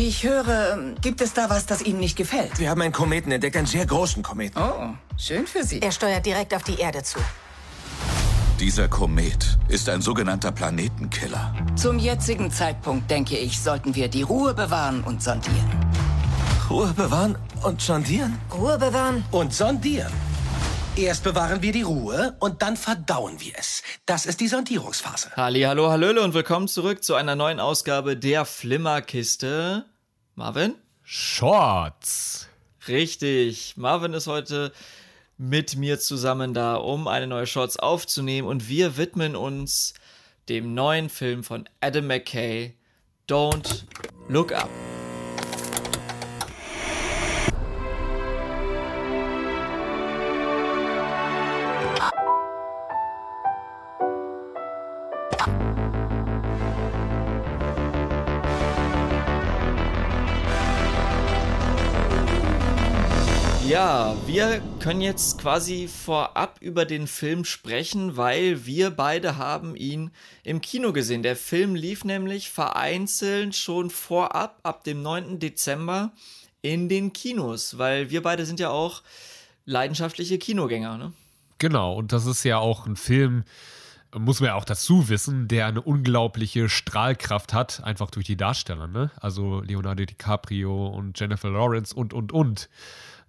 Wie ich höre, gibt es da was, das Ihnen nicht gefällt? Wir haben einen Kometen entdeckt, einen sehr großen Kometen. Oh, schön für Sie. Er steuert direkt auf die Erde zu. Dieser Komet ist ein sogenannter Planetenkiller. Zum jetzigen Zeitpunkt, denke ich, sollten wir die Ruhe bewahren und sondieren. Ruhe bewahren und sondieren? Ruhe bewahren. Und sondieren. Erst bewahren wir die Ruhe und dann verdauen wir es. Das ist die Sondierungsphase. Halli, hallo, hallöle und willkommen zurück zu einer neuen Ausgabe der Flimmerkiste. Marvin? Shorts. Richtig. Marvin ist heute mit mir zusammen da, um eine neue Shorts aufzunehmen und wir widmen uns dem neuen Film von Adam McKay, Don't Look Up. Ja, wir können jetzt quasi vorab über den Film sprechen, weil wir beide haben ihn im Kino gesehen. Der Film lief nämlich vereinzelt schon vorab, ab dem 9. Dezember, in den Kinos, weil wir beide sind ja auch leidenschaftliche Kinogänger, ne? Genau, und das ist ja auch ein Film, muss man ja auch dazu wissen, der eine unglaubliche Strahlkraft hat, einfach durch die Darsteller, ne? Also Leonardo DiCaprio und Jennifer Lawrence und, und, und.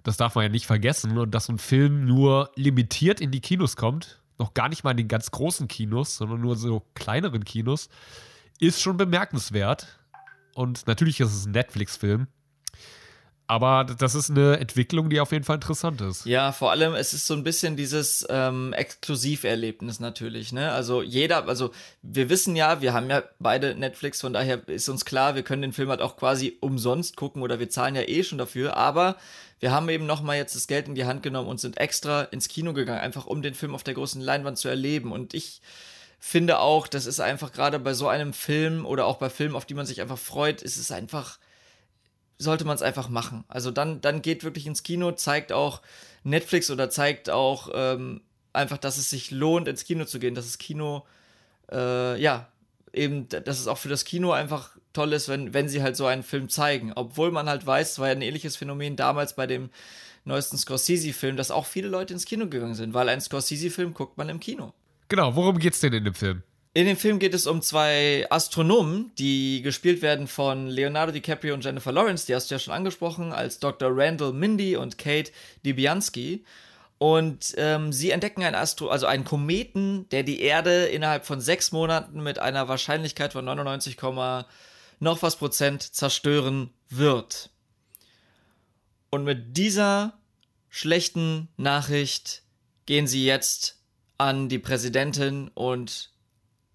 Das darf man ja nicht vergessen. Und dass ein Film nur limitiert in die Kinos kommt, noch gar nicht mal in den ganz großen Kinos, sondern nur so kleineren Kinos, ist schon bemerkenswert. Und natürlich ist es ein Netflix-Film. Aber das ist eine Entwicklung, die auf jeden Fall interessant ist. Ja, vor allem, es ist so ein bisschen dieses ähm, Exklusiverlebnis natürlich, ne? Also jeder, also wir wissen ja, wir haben ja beide Netflix, von daher ist uns klar, wir können den Film halt auch quasi umsonst gucken oder wir zahlen ja eh schon dafür, aber wir haben eben nochmal jetzt das Geld in die Hand genommen und sind extra ins Kino gegangen, einfach um den Film auf der großen Leinwand zu erleben. Und ich finde auch, das ist einfach gerade bei so einem Film oder auch bei Filmen, auf die man sich einfach freut, ist es einfach sollte man es einfach machen. Also dann, dann geht wirklich ins Kino, zeigt auch Netflix oder zeigt auch ähm, einfach, dass es sich lohnt, ins Kino zu gehen, dass das Kino, äh, ja, eben, dass es auch für das Kino einfach toll ist, wenn, wenn sie halt so einen Film zeigen. Obwohl man halt weiß, es war ja ein ähnliches Phänomen damals bei dem neuesten Scorsese-Film, dass auch viele Leute ins Kino gegangen sind, weil einen Scorsese-Film guckt man im Kino. Genau, worum geht's denn in dem Film? In dem Film geht es um zwei Astronomen, die gespielt werden von Leonardo DiCaprio und Jennifer Lawrence, die hast du ja schon angesprochen, als Dr. Randall Mindy und Kate DiBianski. Und ähm, sie entdecken einen Astro, also einen Kometen, der die Erde innerhalb von sechs Monaten mit einer Wahrscheinlichkeit von 99, noch was Prozent zerstören wird. Und mit dieser schlechten Nachricht gehen sie jetzt an die Präsidentin und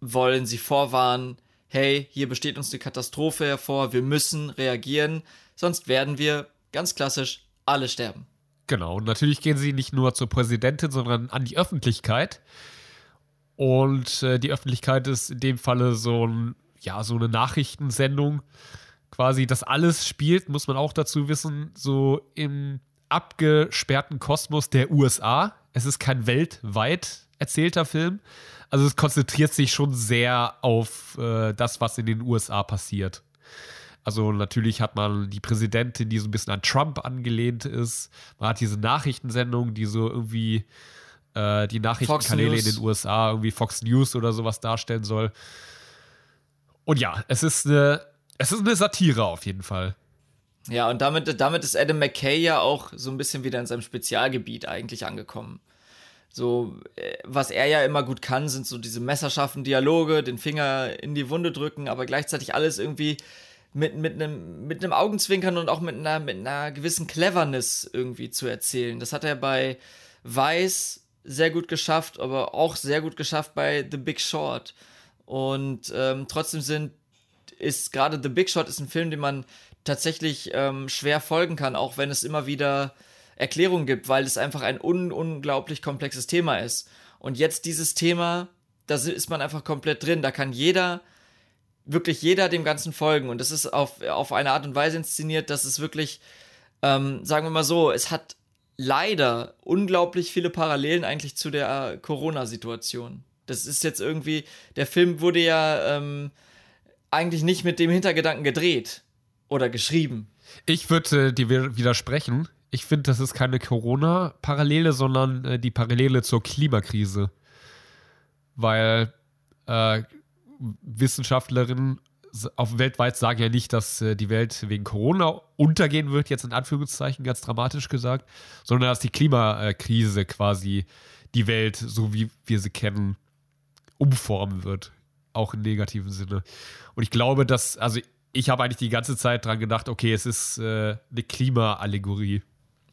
wollen sie vorwarnen, hey, hier besteht uns eine Katastrophe hervor, wir müssen reagieren, sonst werden wir ganz klassisch alle sterben. Genau, und natürlich gehen sie nicht nur zur Präsidentin, sondern an die Öffentlichkeit. Und äh, die Öffentlichkeit ist in dem Falle so ein, ja, so eine Nachrichtensendung. Quasi, das alles spielt, muss man auch dazu wissen, so im abgesperrten Kosmos der USA. Es ist kein weltweit erzählter Film, also es konzentriert sich schon sehr auf äh, das, was in den USA passiert. Also natürlich hat man die Präsidentin, die so ein bisschen an Trump angelehnt ist. Man hat diese Nachrichtensendung, die so irgendwie äh, die Nachrichtenkanäle in den USA, irgendwie Fox News oder sowas darstellen soll. Und ja, es ist eine, es ist eine Satire auf jeden Fall. Ja, und damit, damit ist Adam McKay ja auch so ein bisschen wieder in seinem Spezialgebiet eigentlich angekommen. So, äh, was er ja immer gut kann, sind so diese messerscharfen Dialoge, den Finger in die Wunde drücken, aber gleichzeitig alles irgendwie mit, mit einem mit einem Augenzwinkern und auch mit einer, mit einer gewissen Cleverness irgendwie zu erzählen. Das hat er bei Weiß sehr gut geschafft, aber auch sehr gut geschafft bei The Big Short. Und ähm, trotzdem sind ist gerade The Big Short ist ein Film, den man tatsächlich ähm, schwer folgen kann, auch wenn es immer wieder Erklärung gibt, weil es einfach ein un unglaublich komplexes Thema ist. Und jetzt dieses Thema, da ist man einfach komplett drin. Da kann jeder, wirklich jeder dem Ganzen folgen. Und das ist auf, auf eine Art und Weise inszeniert, dass es wirklich, ähm, sagen wir mal so, es hat leider unglaublich viele Parallelen eigentlich zu der Corona-Situation. Das ist jetzt irgendwie, der Film wurde ja ähm, eigentlich nicht mit dem Hintergedanken gedreht oder geschrieben. Ich würde äh, dir wi- widersprechen. Ich finde, das ist keine Corona-Parallele, sondern äh, die Parallele zur Klimakrise. Weil äh, Wissenschaftlerinnen auf weltweit sagen ja nicht, dass äh, die Welt wegen Corona untergehen wird, jetzt in Anführungszeichen ganz dramatisch gesagt, sondern dass die Klimakrise quasi die Welt, so wie wir sie kennen, umformen wird. Auch im negativen Sinne. Und ich glaube, dass, also ich habe eigentlich die ganze Zeit dran gedacht, okay, es ist äh, eine Klimaallegorie.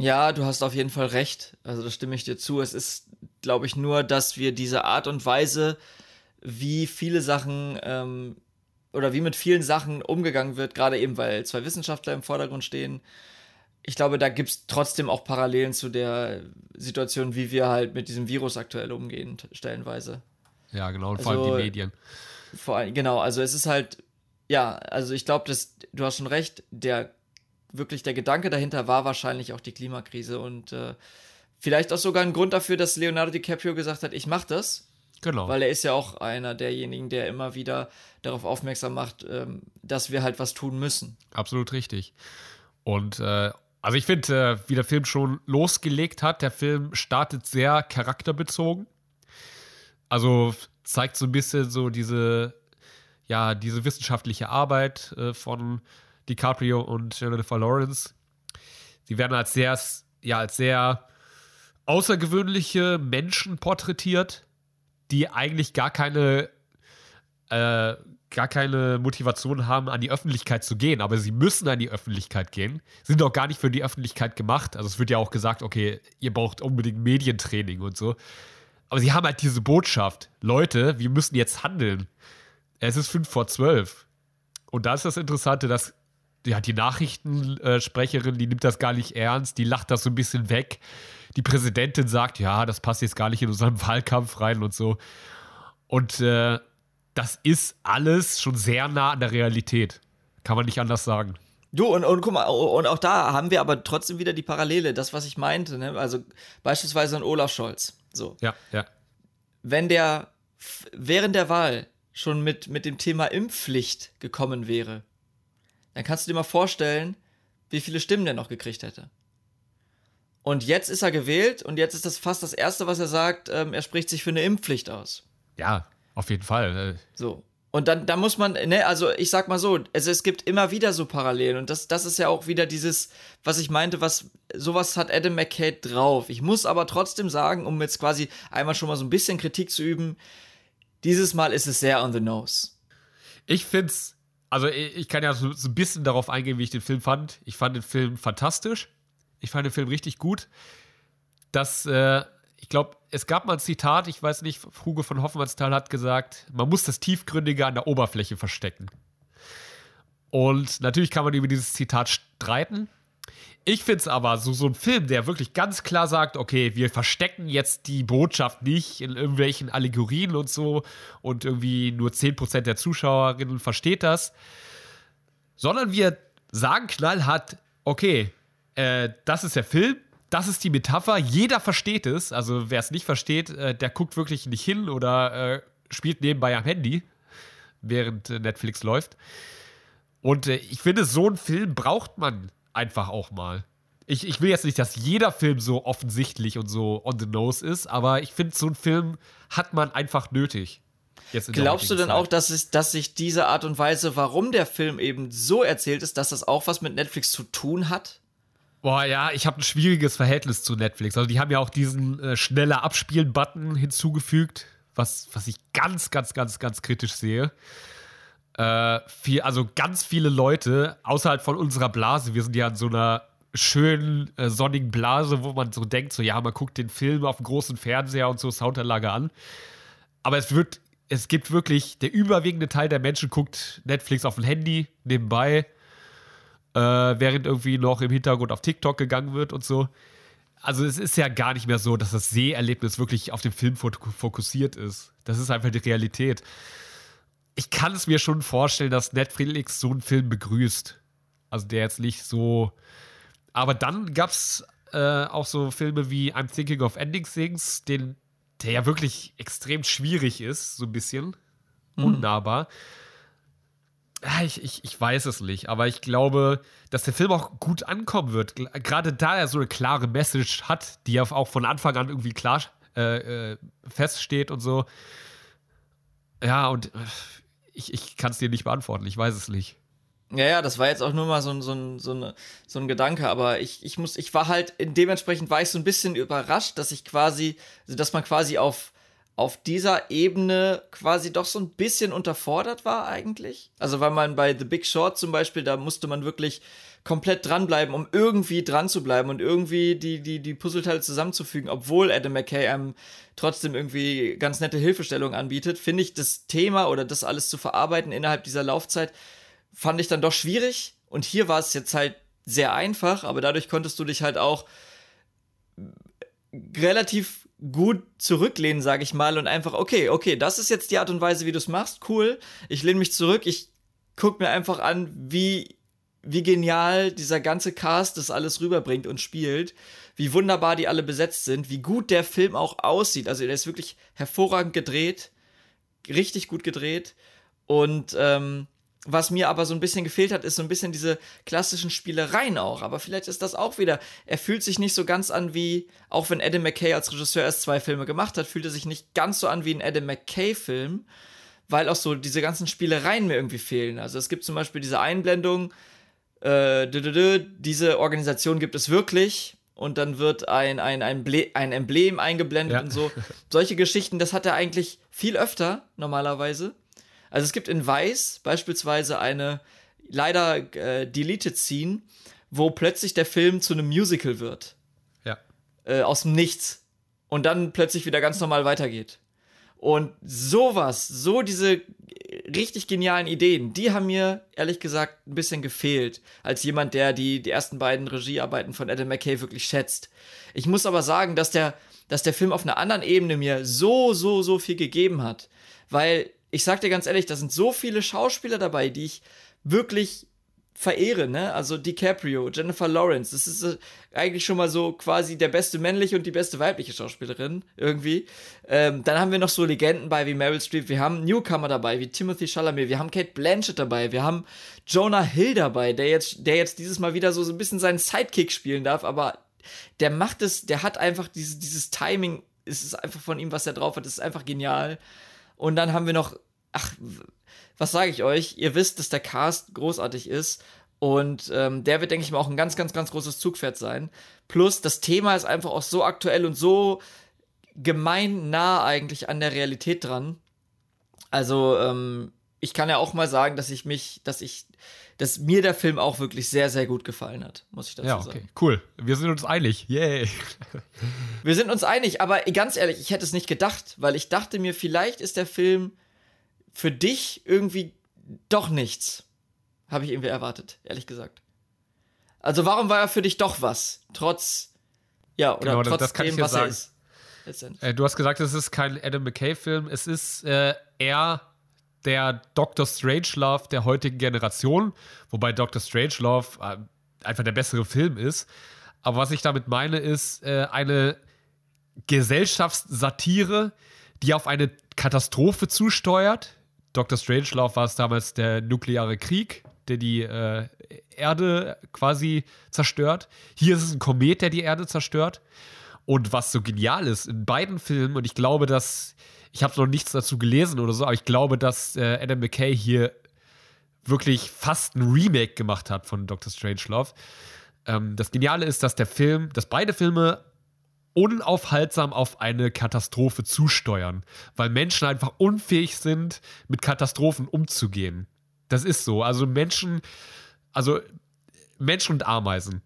Ja, du hast auf jeden Fall recht. Also da stimme ich dir zu. Es ist, glaube ich, nur, dass wir diese Art und Weise, wie viele Sachen ähm, oder wie mit vielen Sachen umgegangen wird, gerade eben, weil zwei Wissenschaftler im Vordergrund stehen. Ich glaube, da gibt es trotzdem auch Parallelen zu der Situation, wie wir halt mit diesem Virus aktuell umgehen, stellenweise. Ja, genau, und vor allem Also- die Medien. Vor allem, genau, also es ist halt, ja, also ich glaube, dass du hast schon recht, der wirklich der Gedanke dahinter war wahrscheinlich auch die Klimakrise und äh, vielleicht auch sogar ein Grund dafür, dass Leonardo DiCaprio gesagt hat, ich mach das, Genau. weil er ist ja auch einer derjenigen, der immer wieder darauf aufmerksam macht, ähm, dass wir halt was tun müssen. Absolut richtig. Und äh, also ich finde, äh, wie der Film schon losgelegt hat, der Film startet sehr charakterbezogen. Also zeigt so ein bisschen so diese, ja, diese wissenschaftliche Arbeit äh, von DiCaprio und Jennifer Lawrence. Sie werden als sehr, ja, als sehr außergewöhnliche Menschen porträtiert, die eigentlich gar keine äh, gar keine Motivation haben, an die Öffentlichkeit zu gehen, aber sie müssen an die Öffentlichkeit gehen, sind auch gar nicht für die Öffentlichkeit gemacht. Also es wird ja auch gesagt, okay, ihr braucht unbedingt Medientraining und so. Aber sie haben halt diese Botschaft, Leute, wir müssen jetzt handeln. Es ist fünf vor zwölf. Und da ist das Interessante, dass ja, die Nachrichtensprecherin, die nimmt das gar nicht ernst, die lacht das so ein bisschen weg. Die Präsidentin sagt, ja, das passt jetzt gar nicht in unseren Wahlkampf rein und so. Und äh, das ist alles schon sehr nah an der Realität. Kann man nicht anders sagen. Du, und, und guck mal, und auch da haben wir aber trotzdem wieder die Parallele, das, was ich meinte, ne? Also beispielsweise an Olaf Scholz. So. Ja, ja. wenn der während der Wahl schon mit, mit dem Thema Impfpflicht gekommen wäre, dann kannst du dir mal vorstellen, wie viele Stimmen der noch gekriegt hätte. Und jetzt ist er gewählt und jetzt ist das fast das Erste, was er sagt, ähm, er spricht sich für eine Impfpflicht aus. Ja, auf jeden Fall. Äh, So. Und dann, dann muss man, ne, also ich sag mal so, also es gibt immer wieder so Parallelen und das, das ist ja auch wieder dieses, was ich meinte, was, sowas hat Adam McKay drauf. Ich muss aber trotzdem sagen, um jetzt quasi einmal schon mal so ein bisschen Kritik zu üben, dieses Mal ist es sehr on the nose. Ich find's, also ich, kann ja so, so ein bisschen darauf eingehen, wie ich den Film fand. Ich fand den Film fantastisch. Ich fand den Film richtig gut. Das, äh, ich glaube, es gab mal ein Zitat, ich weiß nicht, Hugo von Hoffmannsthal hat gesagt, man muss das Tiefgründige an der Oberfläche verstecken. Und natürlich kann man über dieses Zitat streiten. Ich finde es aber so, so ein Film, der wirklich ganz klar sagt, okay, wir verstecken jetzt die Botschaft nicht in irgendwelchen Allegorien und so und irgendwie nur 10% der Zuschauerinnen versteht das, sondern wir sagen knallhart, okay, äh, das ist der Film, das ist die Metapher, jeder versteht es, also wer es nicht versteht, äh, der guckt wirklich nicht hin oder äh, spielt nebenbei am Handy, während äh, Netflix läuft. Und äh, ich finde, so einen Film braucht man einfach auch mal. Ich, ich will jetzt nicht, dass jeder Film so offensichtlich und so on the nose ist, aber ich finde, so einen Film hat man einfach nötig. Glaubst du denn auch, Zeit. dass, es, dass sich diese Art und Weise, warum der Film eben so erzählt ist, dass das auch was mit Netflix zu tun hat? Boah, ja, ich habe ein schwieriges Verhältnis zu Netflix. Also die haben ja auch diesen äh, schneller Abspielen-Button hinzugefügt, was, was ich ganz, ganz, ganz, ganz kritisch sehe. Äh, viel, also ganz viele Leute außerhalb von unserer Blase, wir sind ja in so einer schönen äh, sonnigen Blase, wo man so denkt, so ja, man guckt den Film auf dem großen Fernseher und so Soundanlage an. Aber es wird, es gibt wirklich, der überwiegende Teil der Menschen guckt Netflix auf dem Handy nebenbei äh, während irgendwie noch im Hintergrund auf TikTok gegangen wird und so. Also es ist ja gar nicht mehr so, dass das Seherlebnis wirklich auf den Film fok- fokussiert ist. Das ist einfach die Realität. Ich kann es mir schon vorstellen, dass Netflix so einen Film begrüßt. Also der jetzt nicht so. Aber dann gab es äh, auch so Filme wie I'm Thinking of Ending Things, den, der ja wirklich extrem schwierig ist, so ein bisschen. Unnahbar. ja, ich, ich, ich weiß es nicht, aber ich glaube, dass der Film auch gut ankommen wird. Gerade da er so eine klare Message hat, die ja auch von Anfang an irgendwie klar äh, äh, feststeht und so. Ja, und äh, ich, ich kann es dir nicht beantworten, ich weiß es nicht. Ja, ja, das war jetzt auch nur mal so ein, so so eine, so ein Gedanke, aber ich, ich muss, ich war halt, dementsprechend war ich so ein bisschen überrascht, dass ich quasi, dass man quasi auf, auf dieser Ebene quasi doch so ein bisschen unterfordert war eigentlich. Also weil man bei The Big Short zum Beispiel, da musste man wirklich komplett dranbleiben, um irgendwie dran zu bleiben und irgendwie die, die, die Puzzleteile zusammenzufügen, obwohl Adam McKay einem trotzdem irgendwie ganz nette Hilfestellung anbietet, finde ich das Thema oder das alles zu verarbeiten innerhalb dieser Laufzeit, fand ich dann doch schwierig. Und hier war es jetzt halt sehr einfach, aber dadurch konntest du dich halt auch relativ gut zurücklehnen, sage ich mal, und einfach, okay, okay, das ist jetzt die Art und Weise, wie du es machst, cool. Ich lehne mich zurück, ich guck mir einfach an, wie, wie genial dieser ganze Cast das alles rüberbringt und spielt, wie wunderbar die alle besetzt sind, wie gut der Film auch aussieht. Also der ist wirklich hervorragend gedreht, richtig gut gedreht. Und ähm, was mir aber so ein bisschen gefehlt hat, ist so ein bisschen diese klassischen Spielereien auch. Aber vielleicht ist das auch wieder. Er fühlt sich nicht so ganz an wie, auch wenn Adam McKay als Regisseur erst zwei Filme gemacht hat, fühlt er sich nicht ganz so an wie ein Adam McKay-Film, weil auch so diese ganzen Spielereien mir irgendwie fehlen. Also es gibt zum Beispiel diese Einblendung, äh, diese Organisation gibt es wirklich. Und dann wird ein, ein, ein, Ble ein Emblem eingeblendet Ja. und so. Solche Geschichten, das hat er eigentlich viel öfter normalerweise. Also es gibt in Weiß beispielsweise eine leider äh, deleted Scene, wo plötzlich der Film zu einem Musical wird. Ja. Äh, aus dem Nichts. Und dann plötzlich wieder ganz normal weitergeht. Und sowas, so diese richtig genialen Ideen, die haben mir ehrlich gesagt ein bisschen gefehlt, als jemand, der die, die ersten beiden Regiearbeiten von Adam McKay wirklich schätzt. Ich muss aber sagen, dass der, dass der Film auf einer anderen Ebene mir so, so, so viel gegeben hat. Weil, ich sag dir ganz ehrlich, da sind so viele Schauspieler dabei, die ich wirklich verehre, ne? Also DiCaprio, Jennifer Lawrence, das ist äh, eigentlich schon mal so quasi der beste männliche und die beste weibliche Schauspielerin irgendwie. Ähm, dann haben wir noch so Legenden bei wie Meryl Streep, wir haben Newcomer dabei wie Timothy Chalamet, wir haben Kate Blanchett dabei, wir haben Jonah Hill dabei, der jetzt, der jetzt dieses Mal wieder so, so ein bisschen seinen Sidekick spielen darf, aber der macht es, der hat einfach dieses, dieses Timing, es ist einfach von ihm, was er drauf hat, das ist einfach genial. Und dann haben wir noch, ach, was sage ich euch? Ihr wisst, dass der Cast großartig ist. Und ähm, der wird, denke ich mal, auch ein ganz, ganz, ganz großes Zugpferd sein. Plus, das Thema ist einfach auch so aktuell und so gemein nah eigentlich an der Realität dran. Also, ähm, ich kann ja auch mal sagen, dass ich mich, dass ich, dass mir der Film auch wirklich sehr, sehr gut gefallen hat, muss ich dazu Ja, sagen. okay, cool. Wir sind uns einig. Yay. Wir sind uns einig, aber ganz ehrlich, ich hätte es nicht gedacht, weil ich dachte mir, vielleicht ist der Film für dich irgendwie doch nichts. Habe ich irgendwie erwartet, ehrlich gesagt. Also warum war er für dich doch was? Trotz, ja, oder Genau, trotz das kann dem, was er sagen. ist. Letztendlich. Äh, du hast gesagt, es ist kein Adam McKay-Film. Es ist äh, eher der Dr. Strangelove der heutigen Generation, wobei Dr. Strangelove äh, einfach der bessere Film ist. Aber was ich damit meine, ist äh, eine Gesellschaftssatire, die auf eine Katastrophe zusteuert. Dr. Strangelove war es damals der nukleare Krieg, der die äh, Erde quasi zerstört. Hier ist es ein Komet, der die Erde zerstört. Und was so genial ist in beiden Filmen, und ich glaube, dass, ich habe noch nichts dazu gelesen oder so, aber ich glaube, dass äh, Adam McKay hier wirklich fast ein Remake gemacht hat von Dr. Strangelove. Ähm, das Geniale ist, dass der Film, dass beide Filme unaufhaltsam auf eine Katastrophe zusteuern, weil Menschen einfach unfähig sind, mit Katastrophen umzugehen. Das ist so. Also Menschen, also Menschen und Ameisen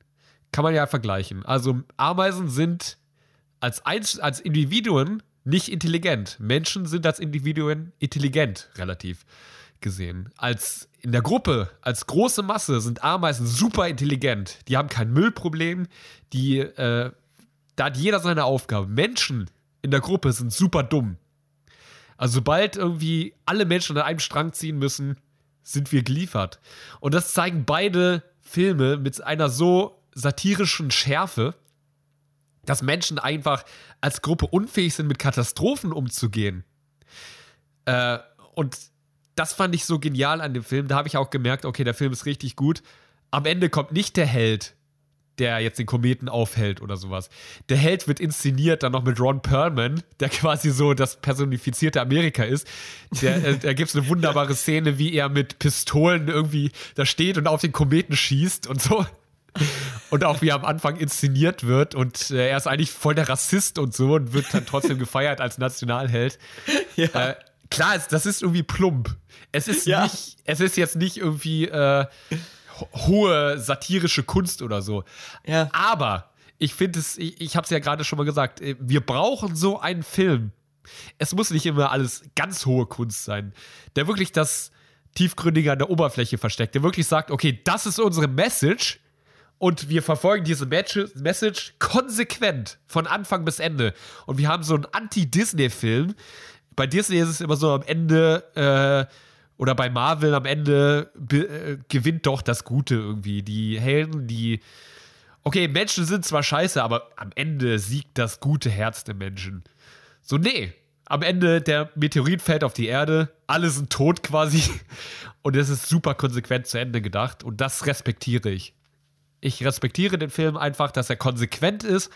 kann man ja vergleichen. Also Ameisen sind als, Einz als Individuen nicht intelligent. Menschen sind als Individuen intelligent, relativ gesehen. Als in der Gruppe, als große Masse sind Ameisen super intelligent. Die haben kein Müllproblem. Die, äh, da hat jeder seine Aufgabe. Menschen in der Gruppe sind super dumm. Also sobald irgendwie alle Menschen an einem Strang ziehen müssen, sind wir geliefert. Und das zeigen beide Filme mit einer so satirischen Schärfe, dass Menschen einfach als Gruppe unfähig sind, mit Katastrophen umzugehen. Äh, und das fand ich so genial an dem Film. Da habe ich auch gemerkt, okay, der Film ist richtig gut. Am Ende kommt nicht der Held, der jetzt den Kometen aufhält oder sowas. Der Held wird inszeniert dann noch mit Ron Perlman, der quasi so das personifizierte Amerika ist. Der, äh, da gibt es eine wunderbare Szene, wie er mit Pistolen irgendwie da steht und auf den Kometen schießt und so. Und auch wie er am Anfang inszeniert wird und äh, er ist eigentlich voll der Rassist und so und wird dann trotzdem gefeiert als Nationalheld. Ja. Äh, klar, das ist irgendwie plump. Es ist ja. nicht, es ist jetzt nicht irgendwie äh, hohe satirische Kunst oder so. Ja. Aber ich finde es, ich, ich habe es ja gerade schon mal gesagt, äh, wir brauchen so einen Film. Es muss nicht immer alles ganz hohe Kunst sein, der wirklich das Tiefgründige an der Oberfläche versteckt, der wirklich sagt, okay, das ist unsere Message und wir verfolgen diese Message konsequent von Anfang bis Ende. Und wir haben so einen Anti-Disney-Film. Bei Disney ist es immer so am Ende, äh, oder bei Marvel am Ende äh, gewinnt doch das Gute irgendwie. Die Helden, die. Okay, Menschen sind zwar scheiße, aber am Ende siegt das gute Herz der Menschen. So, nee. Am Ende der Meteorit fällt auf die Erde, alle sind tot quasi. Und es ist super konsequent zu Ende gedacht. Und das respektiere ich. Ich respektiere den Film einfach, dass er konsequent ist,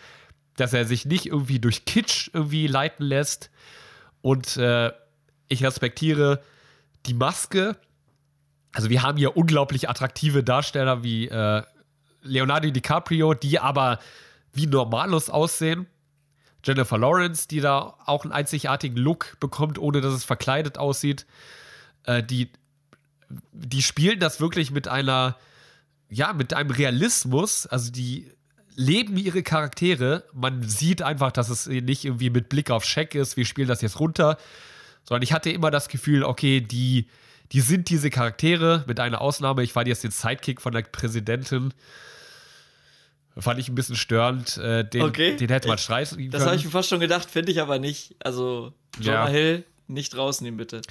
dass er sich nicht irgendwie durch Kitsch irgendwie leiten lässt. Und äh, ich respektiere, die Maske, also wir haben hier unglaublich attraktive Darsteller wie äh, Leonardo DiCaprio, die aber wie Normalos aussehen. Jennifer Lawrence, die da auch einen einzigartigen Look bekommt, ohne dass es verkleidet aussieht. Äh, die, die spielen das wirklich mit einer, ja, mit einem Realismus. Also die leben ihre Charaktere. Man sieht einfach, dass es nicht irgendwie mit Blick auf Scheck ist, wir spielen das jetzt runter, sondern ich hatte immer das Gefühl, okay, die, die sind diese Charaktere, mit einer Ausnahme. Ich war jetzt den Sidekick von der Präsidentin. Fand ich ein bisschen störend. Äh, den, okay. den hätte man streichen können. Das habe ich mir fast schon gedacht, finde ich aber nicht. Also, Jonah ja. Hill, nicht rausnehmen, bitte.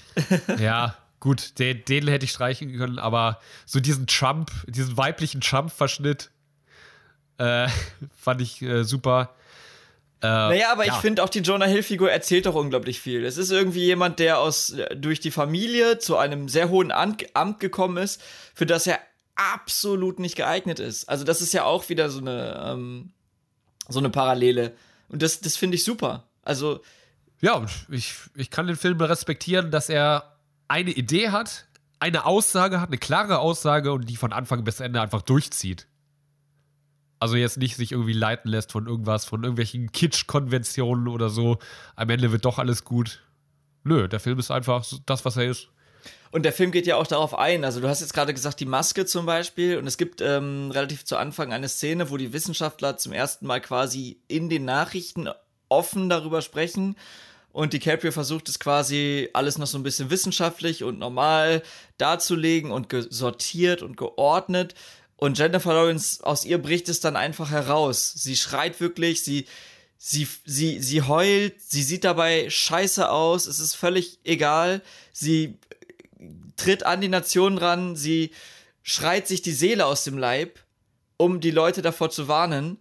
ja, gut, den, den hätte ich streichen können, aber so diesen Trump, diesen weiblichen Trump-Verschnitt äh, fand ich äh, super. Äh, naja, aber ja. ich finde auch die Jonah Hill-Figur erzählt doch unglaublich viel. Es ist irgendwie jemand, der aus durch die Familie zu einem sehr hohen Amt gekommen ist, für das er absolut nicht geeignet ist. Also das ist ja auch wieder so eine ähm, so eine Parallele und das das finde ich super. Also ja, ich ich kann den Film respektieren, dass er eine Idee hat, eine Aussage hat, eine klare Aussage und die von Anfang bis Ende einfach durchzieht. Also jetzt nicht sich irgendwie leiten lässt von irgendwas, von irgendwelchen Kitsch-Konventionen oder so. Am Ende wird doch alles gut. Nö, der Film ist einfach das, was er ist. Und der Film geht ja auch darauf ein. Also du hast jetzt gerade gesagt, die Maske zum Beispiel. Und es gibt ähm, relativ zu Anfang eine Szene, wo die Wissenschaftler zum ersten Mal quasi in den Nachrichten offen darüber sprechen. Und DiCaprio versucht es quasi alles noch so ein bisschen wissenschaftlich und normal darzulegen und sortiert und geordnet. Und Jennifer Lawrence, aus ihr bricht es dann einfach heraus. Sie schreit wirklich, sie, sie, sie, sie heult, sie sieht dabei scheiße aus, es ist völlig egal. Sie tritt an die Nation ran, sie schreit sich die Seele aus dem Leib, um die Leute davor zu warnen.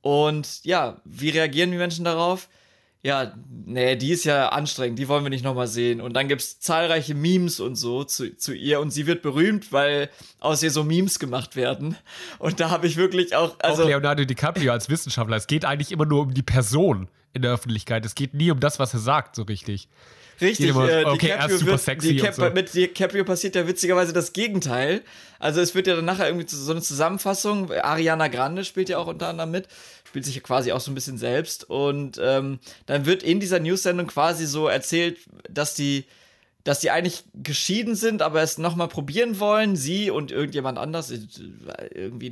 Und ja, wie reagieren die Menschen darauf? Ja, nee, die ist ja anstrengend, die wollen wir nicht nochmal sehen. Und dann gibt's zahlreiche Memes und so zu, zu ihr und sie wird berühmt, weil aus ihr so Memes gemacht werden. Und da habe ich wirklich auch. Also auch Leonardo DiCaprio als Wissenschaftler. Es geht eigentlich immer nur um die Person in der Öffentlichkeit. Es geht nie um das, was er sagt, so richtig. Richtig, immer, äh, okay, er ist super wird, sexy. Cap so. Mit DiCaprio passiert ja witzigerweise das Gegenteil. Also es wird ja dann nachher irgendwie so eine Zusammenfassung. Ariana Grande spielt ja auch unter anderem mit spielt sich quasi auch so ein bisschen selbst. Und ähm, dann wird in dieser News-Sendung quasi so erzählt, dass die, dass die eigentlich geschieden sind, aber es nochmal probieren wollen. Sie und irgendjemand anders, irgendwie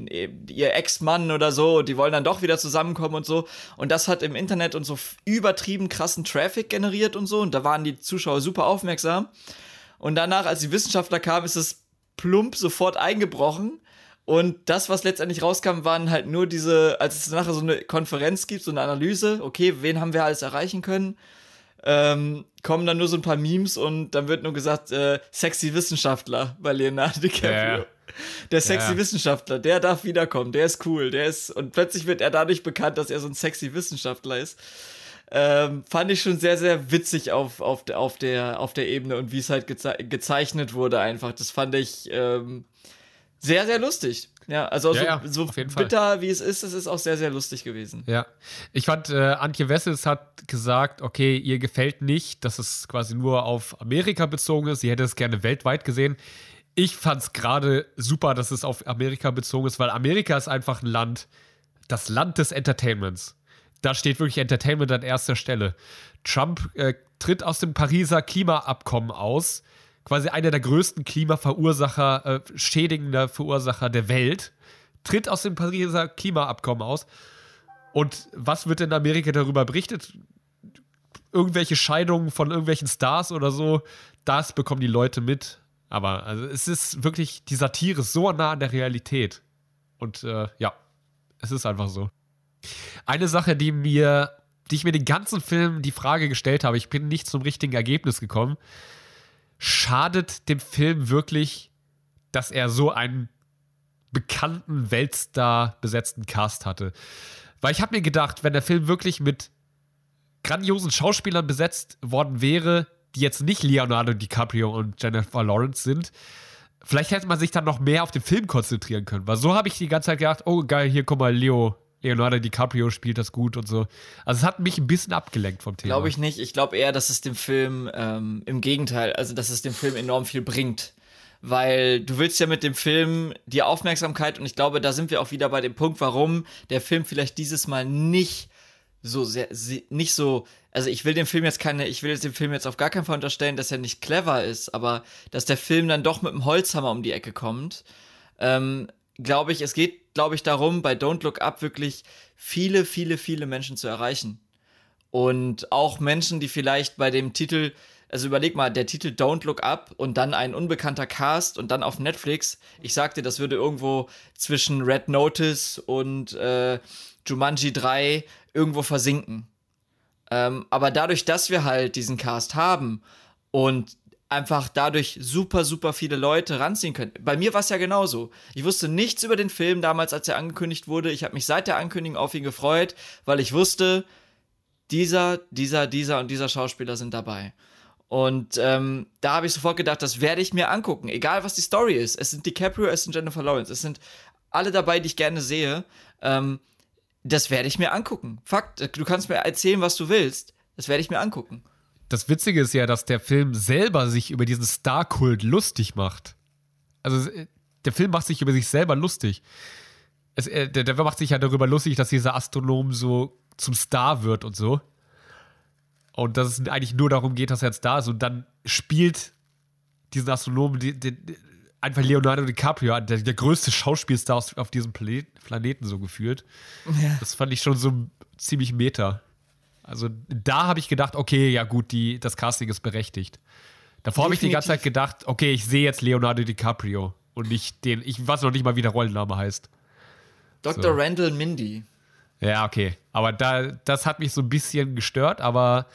ihr Ex-Mann oder so, die wollen dann doch wieder zusammenkommen und so. Und das hat im Internet und so übertrieben krassen Traffic generiert und so. Und da waren die Zuschauer super aufmerksam. Und danach, als die Wissenschaftler kamen, ist es plump sofort eingebrochen. Und das, was letztendlich rauskam, waren halt nur diese, als es nachher so eine Konferenz gibt, so eine Analyse, okay, wen haben wir alles erreichen können, ähm, kommen dann nur so ein paar Memes und dann wird nur gesagt, äh, sexy Wissenschaftler bei Leonardo DiCaprio. Ja. Der sexy ja. Wissenschaftler, der darf wiederkommen, der ist cool, der ist, und plötzlich wird er dadurch bekannt, dass er so ein sexy Wissenschaftler ist. ähm, fand ich schon sehr, sehr witzig auf, auf, auf, der, auf der Ebene und wie es halt geze gezeichnet wurde einfach. Das fand ich ähm, sehr, sehr lustig. Ja, also Ja, so, ja, so auf jeden Fall. bitter wie es ist, es ist auch sehr, sehr lustig gewesen. Ja. Ich fand, äh, Antje Wessels hat gesagt, okay, ihr gefällt nicht, dass es quasi nur auf Amerika bezogen ist. Sie hätte es gerne weltweit gesehen. Ich fand es gerade super, dass es auf Amerika bezogen ist, weil Amerika ist einfach ein Land, das Land des Entertainments. Da steht wirklich Entertainment an erster Stelle. Trump äh, tritt aus dem Pariser Klimaabkommen aus, quasi einer der größten Klimaverursacher, äh, schädigender Verursacher der Welt, tritt aus dem Pariser Klimaabkommen aus. Und was wird in Amerika darüber berichtet? Irgendwelche Scheidungen von irgendwelchen Stars oder so, das bekommen die Leute mit. Aber also es ist wirklich, die Satire ist so nah an der Realität. Und äh, ja, es ist einfach so. Eine Sache, die mir, die ich mir den ganzen Film die Frage gestellt habe, ich bin nicht zum richtigen Ergebnis gekommen. Schadet dem Film wirklich, dass er so einen bekannten Weltstar besetzten Cast hatte? Weil ich habe mir gedacht, wenn der Film wirklich mit grandiosen Schauspielern besetzt worden wäre, die jetzt nicht Leonardo DiCaprio und Jennifer Lawrence sind, vielleicht hätte man sich dann noch mehr auf den Film konzentrieren können. Weil so habe ich die ganze Zeit gedacht, oh geil, hier guck mal, Leo, Leonardo DiCaprio spielt das gut und so. Also es hat mich ein bisschen abgelenkt vom Thema. Glaube ich nicht. Ich glaube eher, dass es dem Film ähm, im Gegenteil, also dass es dem Film enorm viel bringt. Weil du willst ja mit dem Film die Aufmerksamkeit und ich glaube, da sind wir auch wieder bei dem Punkt, warum der Film vielleicht dieses Mal nicht so sehr, nicht so, also ich will dem Film jetzt keine, ich will jetzt dem Film jetzt auf gar keinen Fall unterstellen, dass er nicht clever ist, aber dass der Film dann doch mit dem Holzhammer um die Ecke kommt. Ähm, glaube ich, es geht, glaube ich, darum, bei Don't Look Up wirklich viele, viele, viele Menschen zu erreichen. Und auch Menschen, die vielleicht bei dem Titel, also überleg mal, der Titel Don't Look Up und dann ein unbekannter Cast und dann auf Netflix. Ich sagte, das würde irgendwo zwischen Red Notice und äh, Jumanji 3 irgendwo versinken. Ähm, aber dadurch, dass wir halt diesen Cast haben und einfach dadurch super, super viele Leute ranziehen können. Bei mir war es ja genauso. Ich wusste nichts über den Film damals, als er angekündigt wurde. Ich habe mich seit der Ankündigung auf ihn gefreut, weil ich wusste, dieser, dieser, dieser und dieser Schauspieler sind dabei. Und ähm, da habe ich sofort gedacht, das werde ich mir angucken, egal was die Story ist. Es sind DiCaprio, es sind Jennifer Lawrence, es sind alle dabei, die ich gerne sehe. Ähm, das werde ich mir angucken. Fakt, du kannst mir erzählen, was du willst. Das werde ich mir angucken. Das Witzige ist ja, dass der Film selber sich über diesen Star-Kult lustig macht. Also äh, der Film macht sich über sich selber lustig. Es, äh, der, der macht sich ja darüber lustig, dass dieser Astronom so zum Star wird und so. Und dass es eigentlich nur darum geht, dass er jetzt da ist. Und dann spielt diesen Astronomen die, die, einfach Leonardo DiCaprio, der, der größte Schauspielstar aus- auf diesem Planet, Planeten so gefühlt. Das fand ich schon so ziemlich meta. Also da habe ich gedacht, okay, ja gut, die, das Casting ist berechtigt. Davor habe ich die ganze Zeit gedacht, okay, ich sehe jetzt Leonardo DiCaprio und nicht den, ich weiß noch nicht mal, wie der Rollenname heißt. Dr. So. Randall Mindy. Ja, okay. Aber da, das hat mich so ein bisschen gestört, aber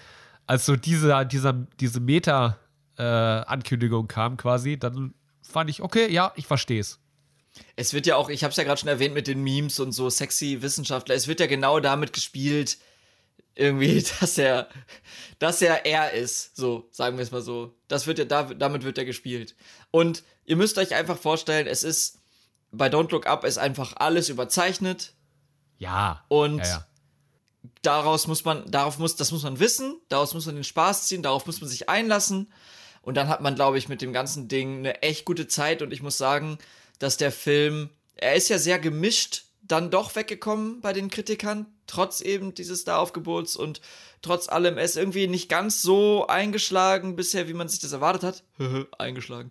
als so diese, dieser, diese Meta-Ankündigung kam quasi, dann fand ich, okay, ja, ich verstehe es. Es wird ja auch, ich habe es ja gerade schon erwähnt mit den Memes und so sexy Wissenschaftler. Es wird ja genau damit gespielt, irgendwie, dass er, dass er er ist. So, sagen wir es mal so. Das wird ja, da, damit wird er gespielt. Und ihr müsst euch einfach vorstellen, es ist, bei Don't Look Up ist einfach alles überzeichnet. Ja. Und ja, ja. daraus muss man, darauf muss, das muss man wissen, daraus muss man den Spaß ziehen, darauf muss man sich einlassen. Und dann hat man, glaube ich, mit dem ganzen Ding eine echt gute Zeit. Und ich muss sagen, dass der Film, er ist ja sehr gemischt dann doch weggekommen bei den Kritikern, trotz eben dieses Star-Aufgebots und trotz allem, ist irgendwie nicht ganz so eingeschlagen bisher, wie man sich das erwartet hat. eingeschlagen.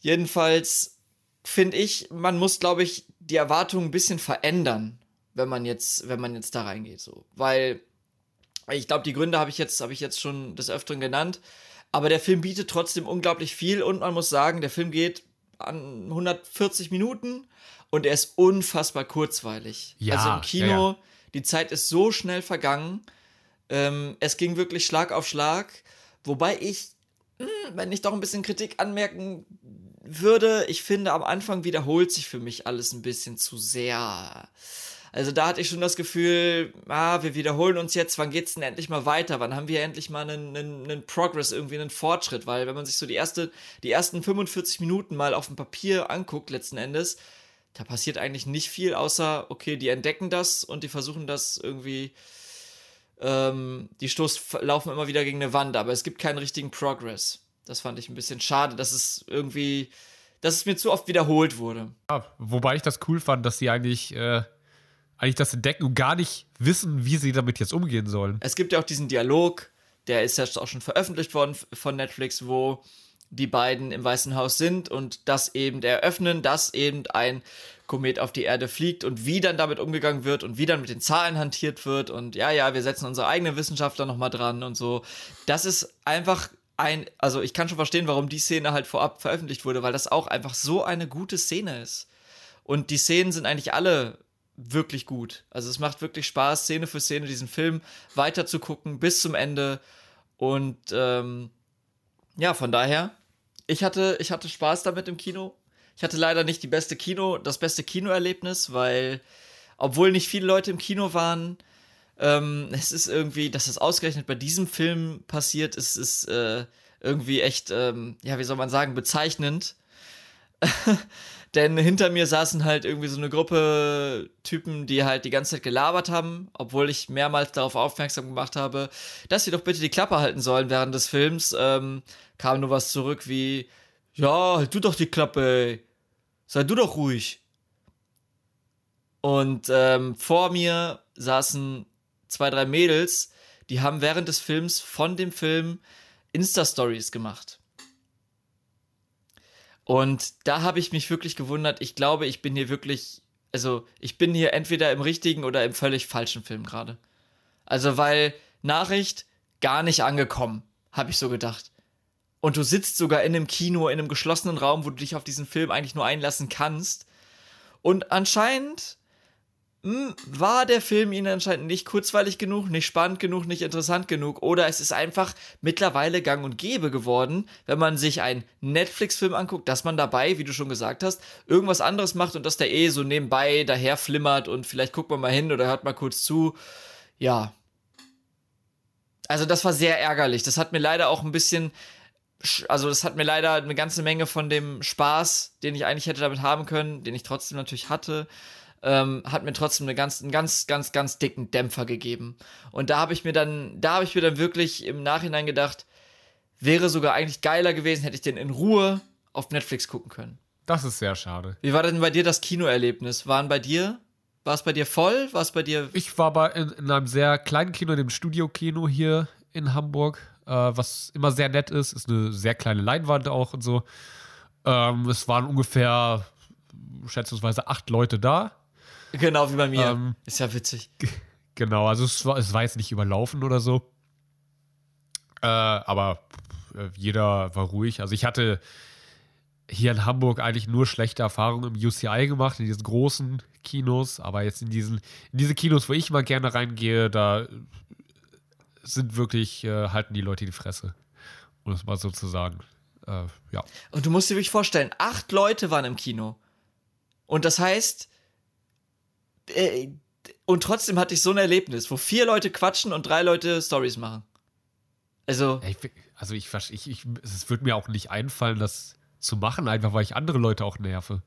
Jedenfalls finde ich, man muss, glaube ich, die Erwartungen ein bisschen verändern, wenn man jetzt, wenn man jetzt da reingeht, so. Weil ich glaube, die Gründe habe ich jetzt, habe ich jetzt schon des Öfteren genannt. Aber der Film bietet trotzdem unglaublich viel und man muss sagen, der Film geht an 140 Minuten und er ist unfassbar kurzweilig. Ja, also im Kino, ja, ja. die Zeit ist so schnell vergangen. Ähm, es ging wirklich Schlag auf Schlag. Wobei ich, hm, wenn ich doch ein bisschen Kritik anmerken würde, ich finde, am Anfang wiederholt sich für mich alles ein bisschen zu sehr. Also da hatte ich schon das Gefühl, ah, wir wiederholen uns jetzt, wann geht's denn endlich mal weiter? Wann haben wir endlich mal einen, einen, einen Progress, irgendwie einen Fortschritt? Weil wenn man sich so die erste, die ersten 45 Minuten mal auf dem Papier anguckt, letzten Endes, da passiert eigentlich nicht viel, außer, okay, die entdecken das und die versuchen das irgendwie, ähm, die Stoß laufen immer wieder gegen eine Wand, aber es gibt keinen richtigen Progress. Das fand ich ein bisschen schade, dass es irgendwie, dass es mir zu oft wiederholt wurde. Ja, wobei ich das cool fand, dass sie eigentlich, äh, eigentlich das entdecken und gar nicht wissen, wie sie damit jetzt umgehen sollen. Es gibt ja auch diesen Dialog, der ist ja auch schon veröffentlicht worden von Netflix, wo die beiden im Weißen Haus sind und das eben eröffnen, dass eben ein Komet auf die Erde fliegt und wie dann damit umgegangen wird und wie dann mit den Zahlen hantiert wird und ja, ja, wir setzen unsere eigenen Wissenschaftler nochmal dran und so. Das ist einfach ein, also ich kann schon verstehen, warum die Szene halt vorab veröffentlicht wurde, weil das auch einfach so eine gute Szene ist. Und die Szenen sind eigentlich alle wirklich gut. Also es macht wirklich Spaß, Szene für Szene diesen Film weiter zu gucken bis zum Ende. Und ähm, ja, von daher ich hatte, ich hatte Spaß damit im Kino. Ich hatte leider nicht die beste Kino, das beste Kinoerlebnis, weil, obwohl nicht viele Leute im Kino waren, ähm, es ist irgendwie, dass es ausgerechnet bei diesem Film passiert, es ist äh, irgendwie echt, ähm, ja, wie soll man sagen, bezeichnend. Denn hinter mir saßen halt irgendwie so eine Gruppe Typen, die halt die ganze Zeit gelabert haben, obwohl ich mehrmals darauf aufmerksam gemacht habe, dass sie doch bitte die Klappe halten sollen während des Films. Ähm, kam nur was zurück wie, ja, halt du doch die Klappe, ey. Sei du doch ruhig. Und ähm, vor mir saßen zwei, drei Mädels, die haben während des Films von dem Film Insta-Stories gemacht. Und da habe ich mich wirklich gewundert. Ich glaube, ich bin hier wirklich, also ich bin hier entweder im richtigen oder im völlig falschen Film gerade. Also weil Nachricht gar nicht angekommen, habe ich so gedacht. Und du sitzt sogar in einem Kino, in einem geschlossenen Raum, wo du dich auf diesen Film eigentlich nur einlassen kannst. Und anscheinend war der Film ihnen anscheinend nicht kurzweilig genug, nicht spannend genug, nicht interessant genug oder es ist einfach mittlerweile gang und gäbe geworden, wenn man sich einen Netflix-Film anguckt, dass man dabei, wie du schon gesagt hast, irgendwas anderes macht und dass der eh so nebenbei daher flimmert und vielleicht guckt man mal hin oder hört mal kurz zu. Ja. Also das war sehr ärgerlich. Das hat mir leider auch ein bisschen also das hat mir leider eine ganze Menge von dem Spaß, den ich eigentlich hätte damit haben können, den ich trotzdem natürlich hatte, ähm, hat mir trotzdem eine ganz, einen ganz, ganz, ganz dicken Dämpfer gegeben. Und da habe ich mir dann, da habe ich mir dann wirklich im Nachhinein gedacht, wäre sogar eigentlich geiler gewesen, hätte ich den in Ruhe auf Netflix gucken können. Das ist sehr schade. Wie war denn bei dir das Kinoerlebnis? Waren bei dir, war es bei dir voll? War es bei dir? Ich war bei in, in einem sehr kleinen Kino, dem Studio-Kino hier in Hamburg, äh, was immer sehr nett ist. Ist eine sehr kleine Leinwand auch und so. Ähm, es waren ungefähr schätzungsweise acht Leute da. Genau wie bei mir. Ähm, ist ja witzig. Genau, also es war, es war jetzt nicht überlaufen oder so. Äh, aber äh, jeder war ruhig. Also ich hatte hier in Hamburg eigentlich nur schlechte Erfahrungen im UCI gemacht, in diesen großen Kinos. Aber jetzt in diesen, in diese Kinos, wo ich mal gerne reingehe, da sind wirklich, äh, halten die Leute die Fresse. Um es mal so zu sagen. Äh, ja. Und du musst dir wirklich vorstellen, acht Leute waren im Kino. Und das heißt, äh, und trotzdem hatte ich so ein Erlebnis, wo vier Leute quatschen und drei Leute Stories machen. Also. Ich, also ich, ich, ich, es wird mir auch nicht einfallen, das zu machen, einfach weil ich andere Leute auch nerve.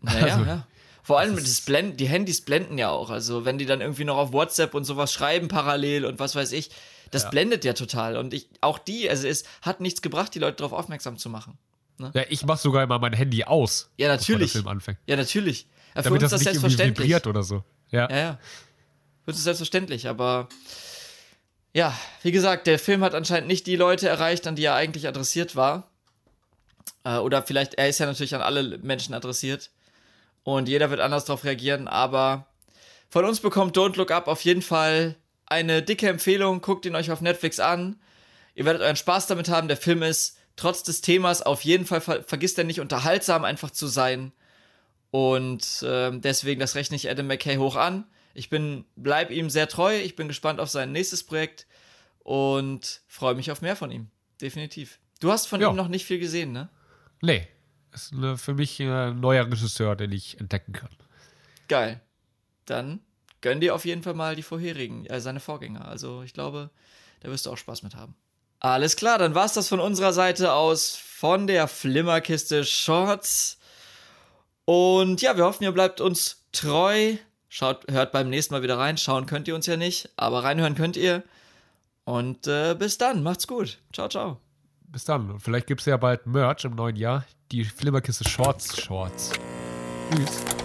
Naja, also, ja. Vor allem das Blenden, die Handys blenden ja auch. Also wenn die dann irgendwie noch auf WhatsApp und sowas schreiben parallel und was weiß ich, das ja. blendet ja total. Und ich, auch die, also es hat nichts gebracht, die Leute darauf aufmerksam zu machen. Ne? Ja, ich mach sogar immer mein Handy aus. Ja, natürlich. Film anfängt. Ja, natürlich. Ja, Damit das, das nicht selbstverständlich. vibriert oder so. Ja, ja. ja. Für uns ist selbstverständlich, aber ja, wie gesagt, der Film hat anscheinend nicht die Leute erreicht, an die er eigentlich adressiert war. Äh, oder vielleicht, er ist ja natürlich an alle Menschen adressiert. Und jeder wird anders darauf reagieren, aber von uns bekommt Don't Look Up auf jeden Fall eine dicke Empfehlung. Guckt ihn euch auf Netflix an. Ihr werdet euren Spaß damit haben. Der Film ist trotz des Themas auf jeden Fall, ver vergisst er nicht, unterhaltsam einfach zu sein. Und äh, deswegen, das rechne ich Adam McKay hoch an. Ich bin, bleib ihm sehr treu. Ich bin gespannt auf sein nächstes Projekt und freue mich auf mehr von ihm. Definitiv. Du hast von ja. ihm noch nicht viel gesehen, ne? Nee, ist für mich ein neuer Regisseur, den ich entdecken kann. Geil. Dann gönn dir auf jeden Fall mal die vorherigen, äh, seine Vorgänger. Also ich glaube, da wirst du auch Spaß mit haben. Alles klar, dann war's das von unserer Seite aus von der Flimmerkiste Shorts. Und ja, wir hoffen, ihr bleibt uns treu. Schaut, hört beim nächsten Mal wieder rein. Schauen könnt ihr uns ja nicht, aber reinhören könnt ihr. Und äh, bis dann, macht's gut. Ciao, ciao. Bis dann. Und vielleicht gibt es ja bald Merch im neuen Jahr. Die Flimmerkiste Shorts Shorts. Tschüss.